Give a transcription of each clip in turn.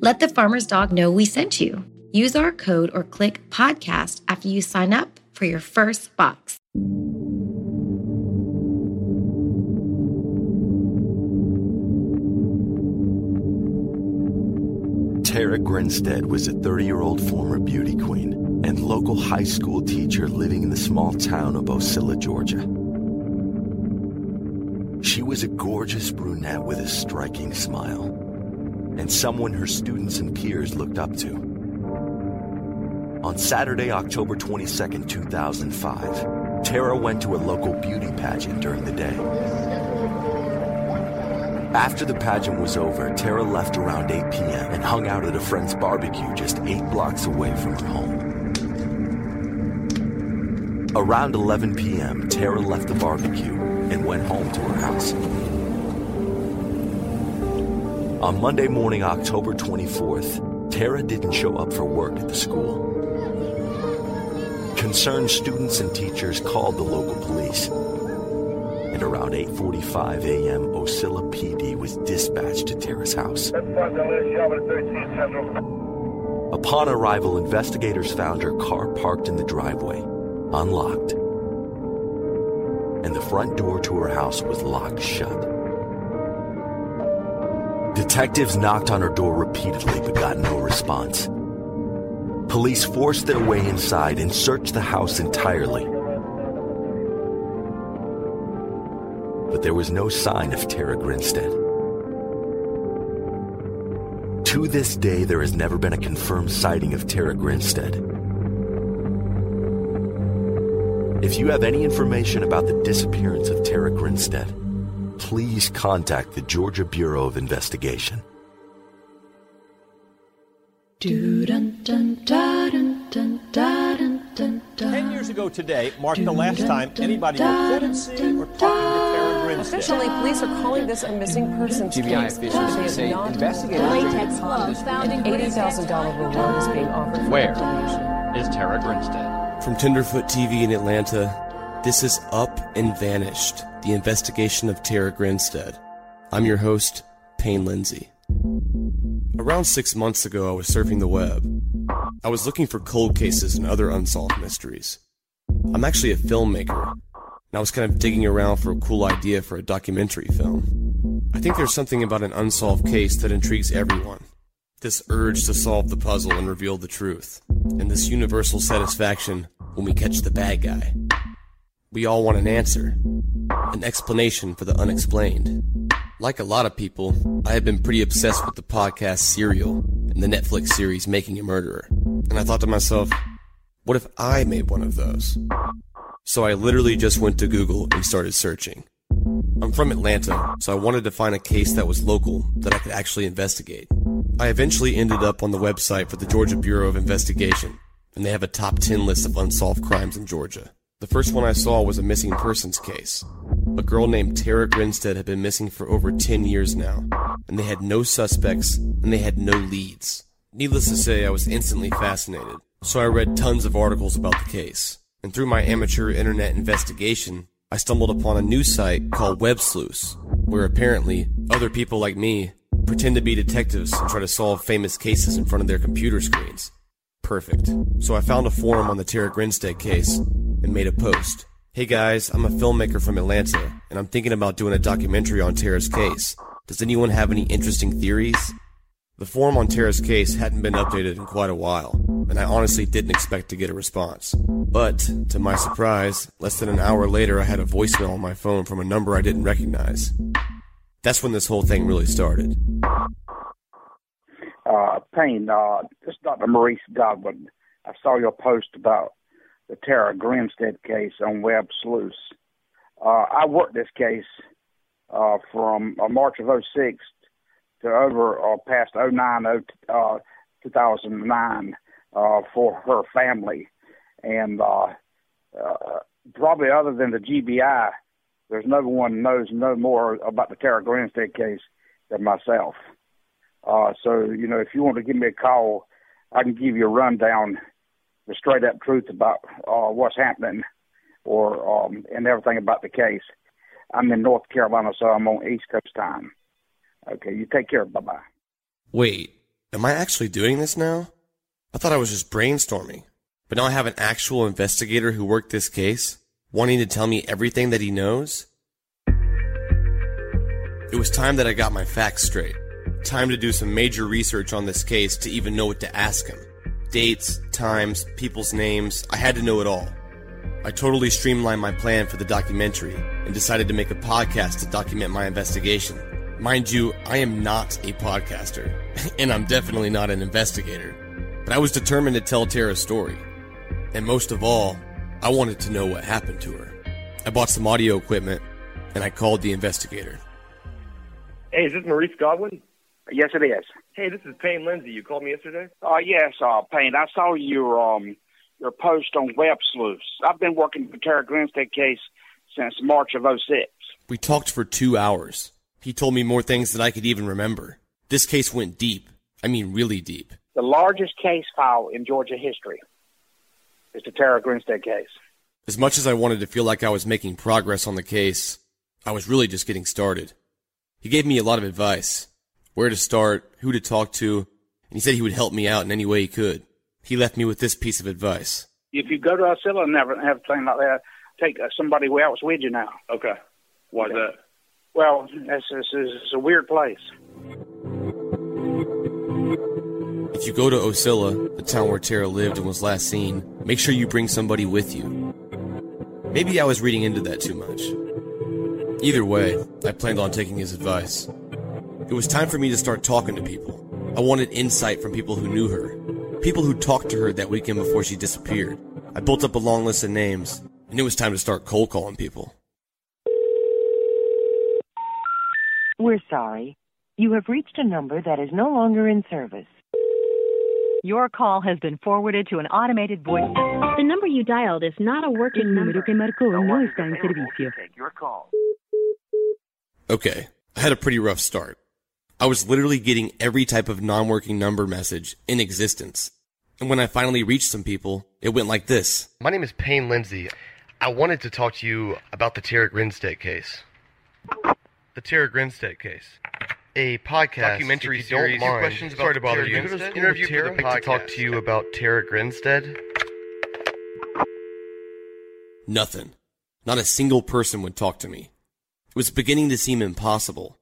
Let the farmer's dog know we sent you. Use our code or click podcast after you sign up for your first box. Tara Grinstead was a 30 year old former beauty queen and local high school teacher living in the small town of Ocilla, Georgia. She was a gorgeous brunette with a striking smile and someone her students and peers looked up to. On Saturday, October 22, 2005, Tara went to a local beauty pageant during the day. After the pageant was over, Tara left around 8 p.m. and hung out at a friend's barbecue just eight blocks away from her home. Around 11 p.m., Tara left the barbecue and went home to her house. On Monday morning, October 24th, Tara didn't show up for work at the school. Concerned students and teachers called the local police. And around 8:45 a.m., Ocilla PD was dispatched to Tara's house. Upon arrival, investigators found her car parked in the driveway, unlocked. And the front door to her house was locked shut. Detectives knocked on her door repeatedly but got no response. Police forced their way inside and searched the house entirely. But there was no sign of Tara Grinstead. To this day, there has never been a confirmed sighting of Tara Grinstead. If you have any information about the disappearance of Tara Grinstead, please contact the Georgia Bureau of Investigation. Ten years ago today marked the last time anybody reported seeing or talking to Tara Grinstead. Officially, police are calling this a missing persons GBI case. officials say not- investigators- Latex gloves found in $80,000 reward is being offered. for Where information. is Tara Grinstead? From Tenderfoot TV in Atlanta, this is Up and Vanished, the investigation of Tara Grinstead. I'm your host, Payne Lindsay. Around six months ago, I was surfing the web. I was looking for cold cases and other unsolved mysteries. I'm actually a filmmaker, and I was kind of digging around for a cool idea for a documentary film. I think there's something about an unsolved case that intrigues everyone. This urge to solve the puzzle and reveal the truth, and this universal satisfaction when we catch the bad guy. We all want an answer, an explanation for the unexplained. Like a lot of people, I have been pretty obsessed with the podcast Serial and the Netflix series Making a Murderer. And I thought to myself, what if I made one of those? So I literally just went to Google and started searching. I'm from Atlanta, so I wanted to find a case that was local that I could actually investigate. I eventually ended up on the website for the Georgia Bureau of Investigation, and they have a top 10 list of unsolved crimes in Georgia. The first one I saw was a missing persons case. A girl named Tara Grinstead had been missing for over 10 years now, and they had no suspects and they had no leads. Needless to say, I was instantly fascinated, so I read tons of articles about the case. And through my amateur internet investigation, I stumbled upon a new site called Web Sleuths, where apparently other people like me pretend to be detectives and try to solve famous cases in front of their computer screens. Perfect. So I found a forum on the Tara Grinstead case and made a post. Hey guys, I'm a filmmaker from Atlanta, and I'm thinking about doing a documentary on Tara's case. Does anyone have any interesting theories? The forum on Tara's case hadn't been updated in quite a while, and I honestly didn't expect to get a response. But, to my surprise, less than an hour later I had a voicemail on my phone from a number I didn't recognize. That's when this whole thing really started. Uh, Payne, uh, this is Dr. Maurice Godwin. I saw your post about the Tara Grinstead case on Web Sleuth. Uh, I worked this case uh, from uh, March of 06 to over uh, past 09, uh, 2009 uh, for her family. And uh, uh, probably other than the GBI, there's no one knows no more about the Tara Grinstead case than myself. Uh, so, you know, if you want to give me a call, I can give you a rundown, the straight up truth about uh, what's happening or um, and everything about the case. I'm in North Carolina, so I'm on East Coast time. Okay, you take care. Bye bye. Wait, am I actually doing this now? I thought I was just brainstorming. But now I have an actual investigator who worked this case, wanting to tell me everything that he knows? It was time that I got my facts straight. Time to do some major research on this case to even know what to ask him. Dates, times, people's names, I had to know it all. I totally streamlined my plan for the documentary and decided to make a podcast to document my investigation. Mind you, I am not a podcaster, and I'm definitely not an investigator. But I was determined to tell Tara's story. And most of all, I wanted to know what happened to her. I bought some audio equipment, and I called the investigator. Hey, is this Maurice Godwin? Yes, it is. Hey, this is Payne Lindsay. You called me yesterday? Uh, yes, uh, Payne. I saw your um your post on Web Sleuths. I've been working the Tara Grinstead case since March of 06. We talked for two hours. He told me more things than I could even remember. This case went deep. I mean, really deep. The largest case file in Georgia history is the Tara Grinstead case. As much as I wanted to feel like I was making progress on the case, I was really just getting started. He gave me a lot of advice where to start, who to talk to, and he said he would help me out in any way he could. He left me with this piece of advice. If you go to Ocilla and never have a thing like that, take uh, somebody else with you now. Okay. Why's that? Well, it's, it's, it's a weird place. If you go to Ocilla, the town where Tara lived and was last seen, make sure you bring somebody with you. Maybe I was reading into that too much. Either way, I planned on taking his advice. It was time for me to start talking to people. I wanted insight from people who knew her, people who talked to her that weekend before she disappeared. I built up a long list of names, and it was time to start cold calling people. We're sorry. You have reached a number that is no longer in service. Your call has been forwarded to an automated voice. The number you dialed is not a working number. que marcó no está en servicio. Your call. Okay, I had a pretty rough start. I was literally getting every type of non-working number message in existence. And when I finally reached some people, it went like this. My name is Payne Lindsay. I wanted to talk to you about the Tara Grinstead case. The Tara Grinstead case. A podcast Documentary if you don't mind. Questions about Sorry to bother Tara you. Grinstead? Interview Tara for the podcast. to talk to you about Tara Grinstead. Nothing. Not a single person would talk to me. It was beginning to seem impossible.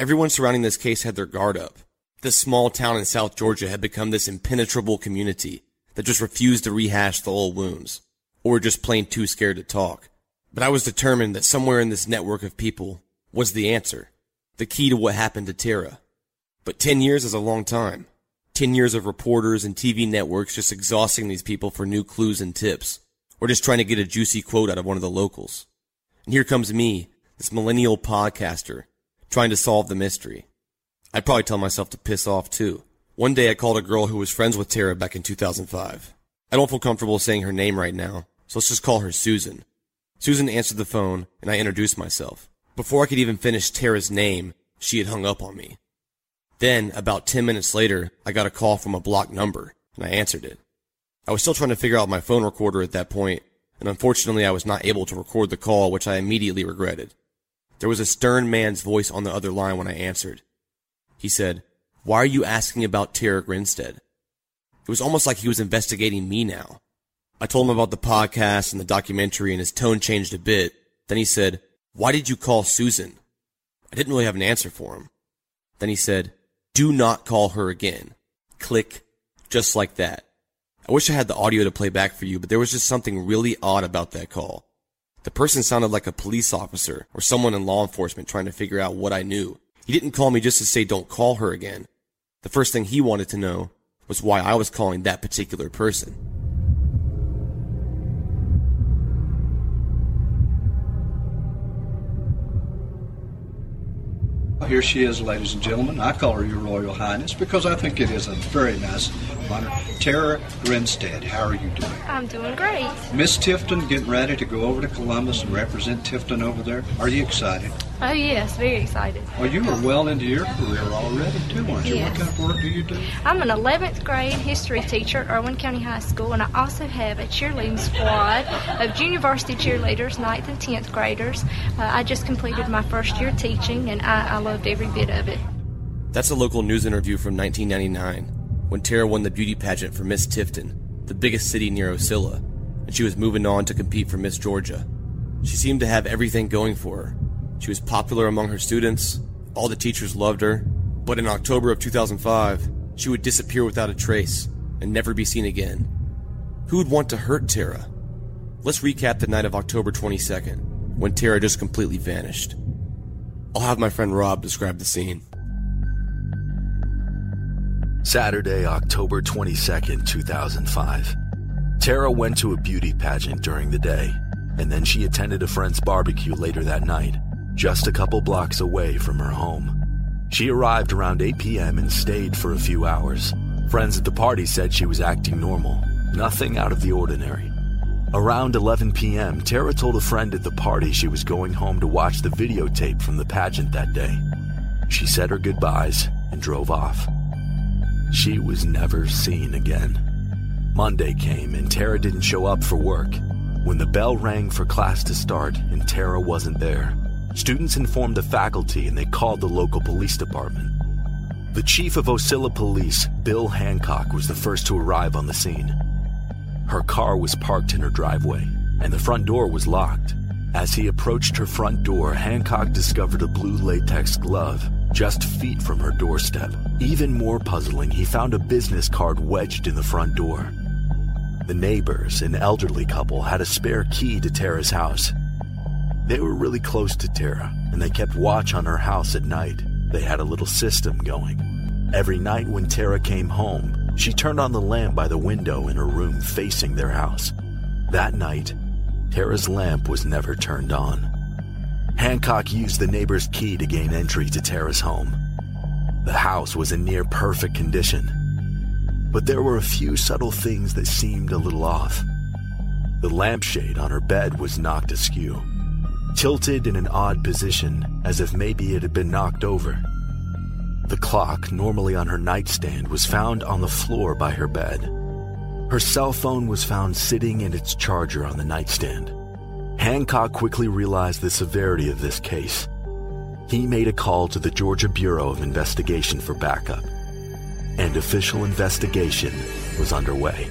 Everyone surrounding this case had their guard up. This small town in South Georgia had become this impenetrable community that just refused to rehash the old wounds, or were just plain too scared to talk. But I was determined that somewhere in this network of people was the answer, the key to what happened to Tara. But 10 years is a long time. 10 years of reporters and TV networks just exhausting these people for new clues and tips, or just trying to get a juicy quote out of one of the locals. And here comes me, this millennial podcaster, trying to solve the mystery. I'd probably tell myself to piss off too. One day I called a girl who was friends with Tara back in 2005. I don't feel comfortable saying her name right now, so let's just call her Susan. Susan answered the phone, and I introduced myself. Before I could even finish Tara's name, she had hung up on me. Then, about 10 minutes later, I got a call from a blocked number, and I answered it. I was still trying to figure out my phone recorder at that point, and unfortunately I was not able to record the call, which I immediately regretted. There was a stern man's voice on the other line when I answered. He said, Why are you asking about Tara Grinstead? It was almost like he was investigating me now. I told him about the podcast and the documentary and his tone changed a bit. Then he said, Why did you call Susan? I didn't really have an answer for him. Then he said, Do not call her again. Click, just like that. I wish I had the audio to play back for you, but there was just something really odd about that call. The person sounded like a police officer or someone in law enforcement trying to figure out what I knew. He didn't call me just to say don't call her again. The first thing he wanted to know was why I was calling that particular person. Here she is, ladies and gentlemen. I call her Your Royal Highness because I think it is a very nice honor. Tara Grinstead, how are you doing? I'm doing great. Miss Tifton getting ready to go over to Columbus and represent Tifton over there. Are you excited? Oh, yes, very excited. Well, you are well into your career already, too, aren't you? Yes. What kind of work do you do? I'm an 11th grade history teacher at Irwin County High School, and I also have a cheerleading squad of junior varsity cheerleaders, 9th and 10th graders. Uh, I just completed my first year teaching, and I, I loved every bit of it. That's a local news interview from 1999 when Tara won the beauty pageant for Miss Tifton, the biggest city near Ocilla, and she was moving on to compete for Miss Georgia. She seemed to have everything going for her. She was popular among her students, all the teachers loved her, but in October of 2005, she would disappear without a trace and never be seen again. Who would want to hurt Tara? Let's recap the night of October 22nd, when Tara just completely vanished. I'll have my friend Rob describe the scene. Saturday, October 22nd, 2005. Tara went to a beauty pageant during the day, and then she attended a friend's barbecue later that night, just a couple blocks away from her home. She arrived around 8 p.m. and stayed for a few hours. Friends at the party said she was acting normal, nothing out of the ordinary. Around 11 p.m., Tara told a friend at the party she was going home to watch the videotape from the pageant that day. She said her goodbyes and drove off. She was never seen again. Monday came and Tara didn't show up for work. When the bell rang for class to start and Tara wasn't there, students informed the faculty and they called the local police department. The chief of Ocilla Police, Bill Hancock, was the first to arrive on the scene. Her car was parked in her driveway, and the front door was locked. As he approached her front door, Hancock discovered a blue latex glove just feet from her doorstep. Even more puzzling, he found a business card wedged in the front door. The neighbors, an elderly couple, had a spare key to Tara's house. They were really close to Tara, and they kept watch on her house at night. They had a little system going. Every night when Tara came home, she turned on the lamp by the window in her room facing their house. That night, Tara's lamp was never turned on. Hancock used the neighbor's key to gain entry to Tara's home. The house was in near perfect condition, but there were a few subtle things that seemed a little off. The lampshade on her bed was knocked askew, tilted in an odd position as if maybe it had been knocked over. The clock, normally on her nightstand, was found on the floor by her bed. Her cell phone was found sitting in its charger on the nightstand. Hancock quickly realized the severity of this case. He made a call to the Georgia Bureau of Investigation for backup, and official investigation was underway.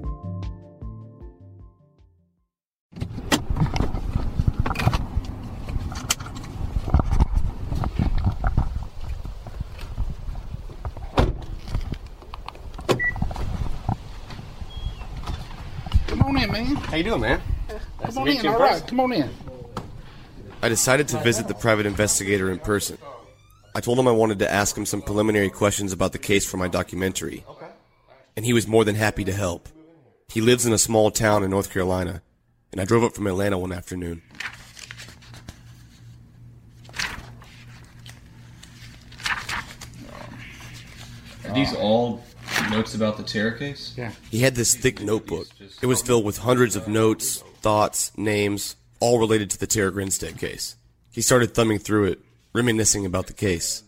Man. How you doing, man? Come on in. All right, come on in. I decided to visit the private investigator in person. I told him I wanted to ask him some preliminary questions about the case for my documentary. And he was more than happy to help. He lives in a small town in North Carolina, and I drove up from Atlanta one afternoon. Are these all notes about the Tara case? Yeah. He had this thick notebook. It was filled with hundreds of notes, thoughts, names, all related to the Tara Grinstead case. He started thumbing through it, reminiscing about the case.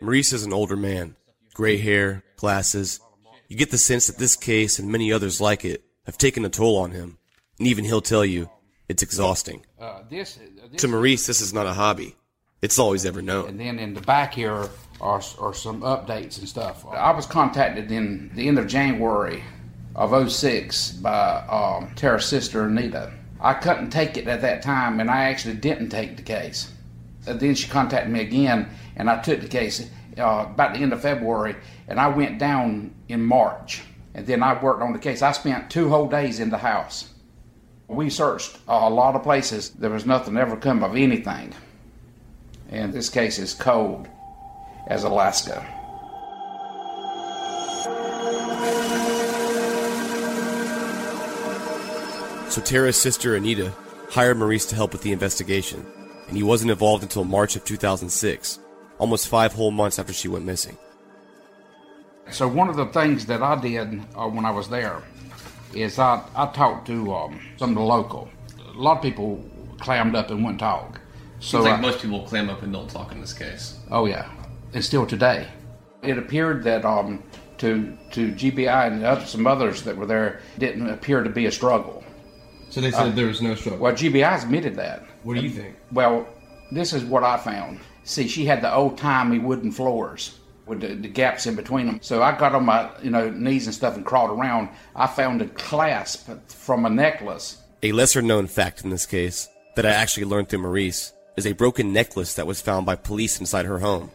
Maurice is an older man, gray hair, glasses. You get the sense that this case and many others like it have taken a toll on him, and even he'll tell you it's exhausting. Uh, this, uh, this To Maurice, this is not a hobby. It's all he's ever known. And then in the back here are, are some updates and stuff. I was contacted in the end of January of 06 by um, Tara's sister Anita. I couldn't take it at that time, and I actually didn't take the case. And then she contacted me again, and I took the case uh, about the end of February, and I went down in March. And then I worked on the case. I spent two whole days in the house. We searched a lot of places. There was nothing ever come of anything. And this case is cold as Alaska. So Tara's sister Anita hired Maurice to help with the investigation, and he wasn't involved until March of 2006, almost five whole months after she went missing. So one of the things that I did uh, when I was there is I, I talked to um, some of the local. A lot of people clammed up and wouldn't talk. So Seems like I- most people clam up and don't talk in this case. Oh yeah, and still today. It appeared that um, to to GBI and other, some others that were there didn't appear to be a struggle. So they said there was no struggle. Well, GBI admitted that. What do you think? Well, this is what I found. See, she had the old timey wooden floors with the, the gaps in between them. So I got on my you know knees and stuff and crawled around. I found a clasp from a necklace. A lesser known fact in this case, that I actually learned through Maurice, is a broken necklace that was found by police inside her home.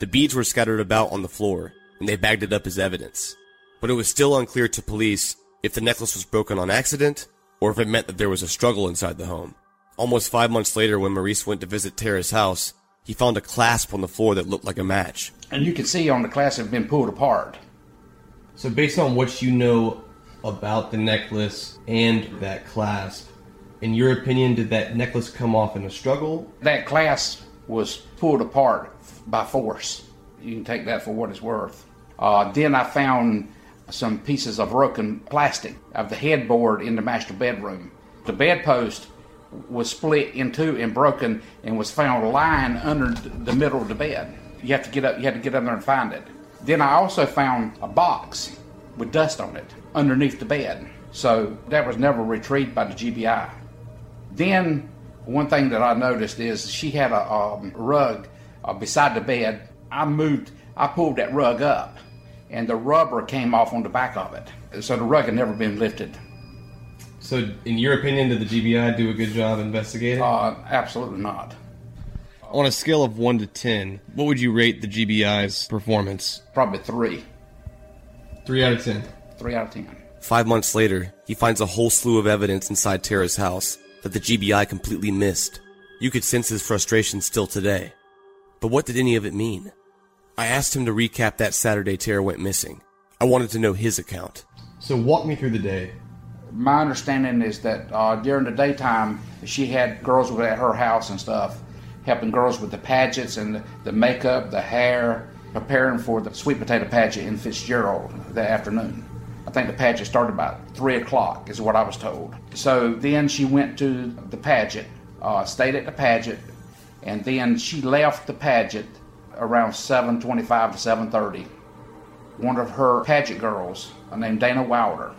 The beads were scattered about on the floor, and they bagged it up as evidence. But it was still unclear to police if the necklace was broken on accident, or if it meant that there was a struggle inside the home. Almost five months later, when Maurice went to visit Tara's house, he found a clasp on the floor that looked like a match. And you can see on the clasp it had been pulled apart. So based on what you know about the necklace and that clasp, in your opinion, did that necklace come off in a struggle? That clasp was pulled apart by force. You can take that for what it's worth. Uh, then I found some pieces of broken plastic of the headboard in the master bedroom. The bedpost was split in two and broken and was found lying under the middle of the bed. You have to get up. You had to get up there and find it. Then I also found a box with dust on it underneath the bed. So that was never retrieved by the GBI. Then one thing that I noticed is she had a um, rug uh, beside the bed. I moved, I pulled that rug up, and the rubber came off on the back of it. So the rug had never been lifted. So, in your opinion, did the GBI do a good job investigating? Uh, absolutely not. On a scale of 1 to 10, what would you rate the GBI's performance? Probably three. 3 out of 10. Three out of ten. Five months later, he finds a whole slew of evidence inside Tara's house that the GBI completely missed. You could sense his frustration still today. But what did any of it mean? I asked him to recap that Saturday Tara went missing. I wanted to know his account. So, walk me through the day. My understanding is that uh, during the daytime, she had girls at her house and stuff, helping girls with the pageants and the, the makeup, the hair, preparing for the sweet potato pageant in Fitzgerald that afternoon. Think the pageant started about three o'clock, is what I was told. So then she went to the pageant, uh, stayed at the pageant, and then she left the pageant around 7:25 to 7:30. One of her pageant girls, named Dana Wilder,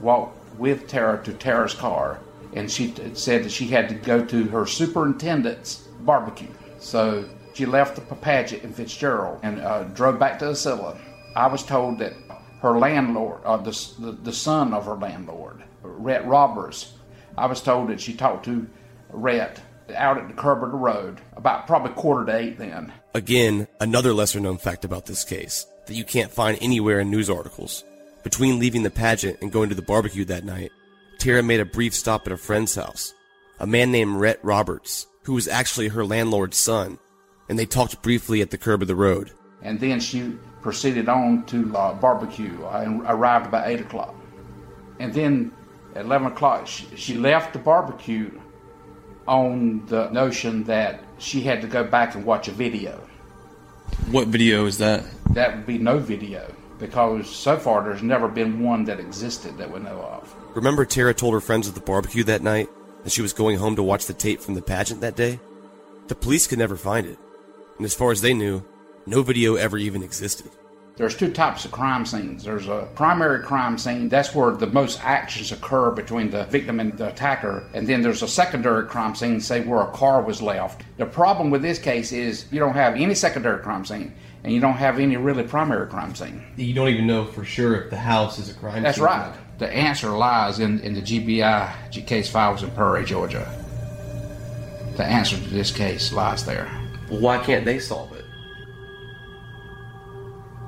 walked with Tara to Tara's car, and she t- said that she had to go to her superintendent's barbecue. So she left the pageant in Fitzgerald and uh, drove back to Ocilla. I was told that her landlord, uh, the, the, the son of her landlord, Rhett Roberts, I was told that she talked to Rhett out at the curb of the road about probably quarter to eight then. Again, another lesser known fact about this case that you can't find anywhere in news articles. Between leaving the pageant and going to the barbecue that night, Tara made a brief stop at a friend's house, a man named Rhett Roberts, who was actually her landlord's son, and they talked briefly at the curb of the road. And then she proceeded on to uh, barbecue and arrived about 8 o'clock. And then at 11 o'clock, she, she left the barbecue on the notion that she had to go back and watch a video. What video is that? That would be no video because so far there's never been one that existed that we know of. Remember Tara told her friends at the barbecue that night that she was going home to watch the tape from the pageant that day? The police could never find it. And as far as they knew, no video ever even existed. There's two types of crime scenes. There's a primary crime scene, that's where the most actions occur between the victim and the attacker. And then there's a secondary crime scene, say where a car was left. The problem with this case is you don't have any secondary crime scene and you don't have any really primary crime scene. You don't even know for sure if the house is a crime That's scene. That's right. The answer lies in, in the GBI case files in Perry, Georgia. The answer to this case lies there. Why can't they solve it?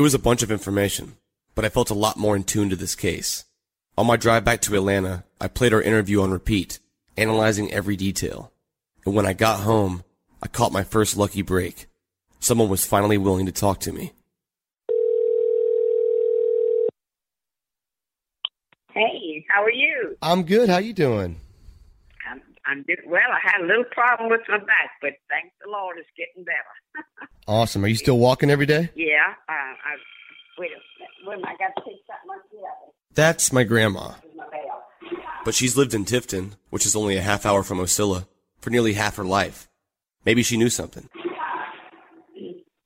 It was a bunch of information, but I felt a lot more in tune to this case. On my drive back to Atlanta, I played our interview on repeat, analyzing every detail. And when I got home, I caught my first lucky break. Someone was finally willing to talk to me. Hey, how are you? I'm good. How you doing? I'm, I'm doing well. I had a little problem with my back, but thank the Lord, it's getting better. Awesome. Are you still walking every day? yeah, uh, I wait. a- Wait, a minute, I got to take something like that. That's my grandma. But she's lived in Tifton, which is only a half hour from Ocilla, for nearly half her life. Maybe she knew something.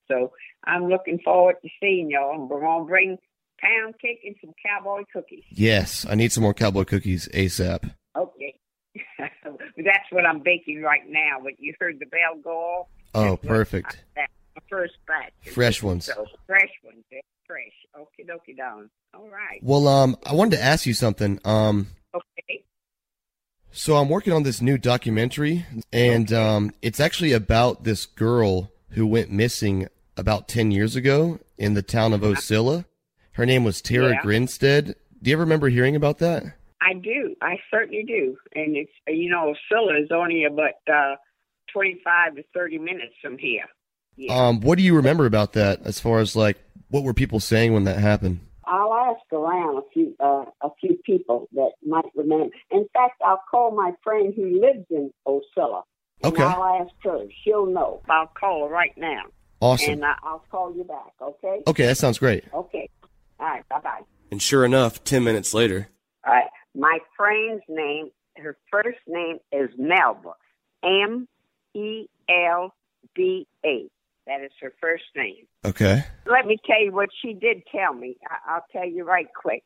So I'm looking forward to seeing y'all. And we're gonna bring pound cake and some cowboy cookies. Yes, I need some more cowboy cookies ASAP. Okay. That's what I'm baking right now. But you heard the bell go off. Oh, perfect. That's the first batch. Fresh ones. So fresh ones. They're fresh. Okay, dokie, down. All right. Well, um, I wanted to ask you something. Um, Okay. so I'm working on this new documentary, and um, it's actually about this girl who went missing about ten years ago in the town of Ocilla. Her name was Tara Yeah. Grinstead. Do you ever remember hearing about that? I do. I certainly do. And it's you know, Scylla is only about uh, twenty five to thirty minutes from here. Yeah. Um, what do you remember about that? As far as like, what were people saying when that happened? I'll ask around a few uh, a few people that might remember. In fact, I'll call my friend who lives in Ocilla. Okay. And I'll ask her. She'll know. I'll call her right now. Awesome. And I, I'll call you back. Okay. Okay, that sounds great. Okay. All right. Bye bye. And sure enough, ten minutes later, All right. My friend's name, her first name is Melba. M E L B A. That is her first name. okay, Let me tell you what she did tell me. I- I'll tell you right quick.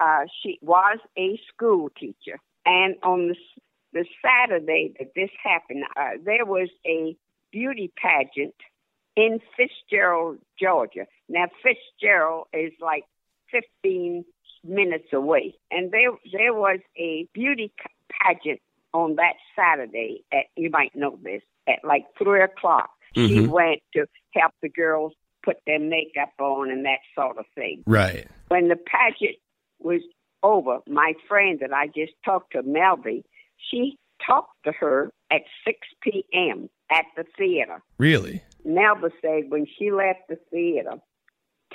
Uh, she was a school teacher, and on the the Saturday that this happened, uh, there was a beauty pageant in Fitzgerald, Georgia. Now Fitzgerald is like 15 minutes away, and there there was a beauty pageant on that Saturday. At you might know this at like three o'clock. She Mhm. went to help the girls put their makeup on and that sort of thing. right. When the pageant was over, my friend that I just talked to, Melby, she talked to her at 6 p.m. at the theater. Really? Melba said when she left the theater,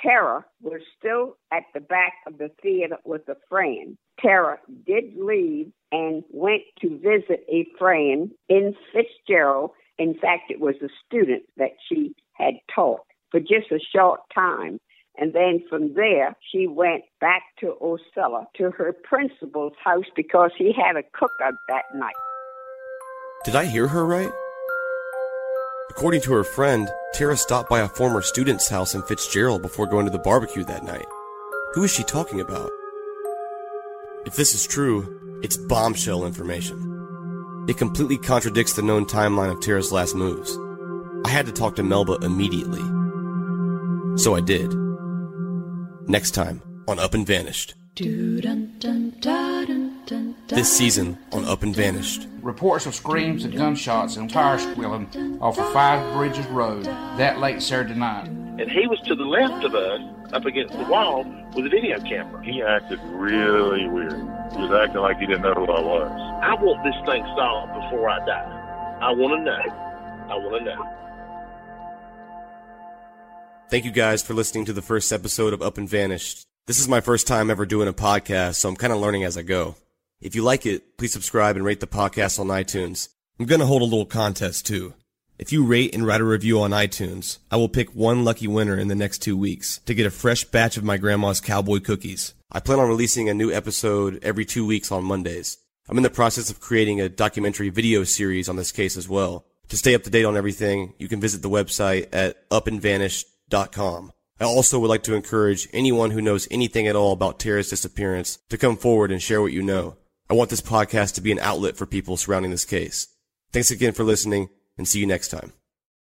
Tara was still at the back of the theater with a friend. Tara did leave and went to visit a friend in Fitzgerald. In fact, it was a student that she had taught for just a short time. And then from there, she went back to Ocilla to her principal's house because he had a cookout that night. Did I hear her right? According to her friend, Tara stopped by a former student's house in Fitzgerald before going to the barbecue that night. Who is she talking about? If this is true, it's bombshell information. It completely contradicts the known timeline of Tara's last moves. I had to talk to Melba immediately. So I did. Next time on Up and Vanished. This season on Up and Vanished. Reports of screams and gunshots and tire squealing off of Five Bridges Road that late Saturday night. and he was to the left of us, up against the wall, with a video camera. He acted really weird. He was acting like he didn't know who I was. I want this thing solved before I die. I want to know. I want to know. Thank you guys for listening to the first episode of Up and Vanished. This is my first time ever doing a podcast, so I'm kind of learning as I go. If you like it, please subscribe and rate the podcast on iTunes. I'm going to hold a little contest too. If you rate and write a review on iTunes, I will pick one lucky winner in the next two weeks to get a fresh batch of my grandma's cowboy cookies. I plan on releasing a new episode every two weeks on Mondays. I'm in the process of creating a documentary video series on this case as well. To stay up to date on everything, you can visit the website at upandvanished.com. I also would like to encourage anyone who knows anything at all about Tara's disappearance to come forward and share what you know. I want this podcast to be an outlet for people surrounding this case. Thanks again for listening and see you next time.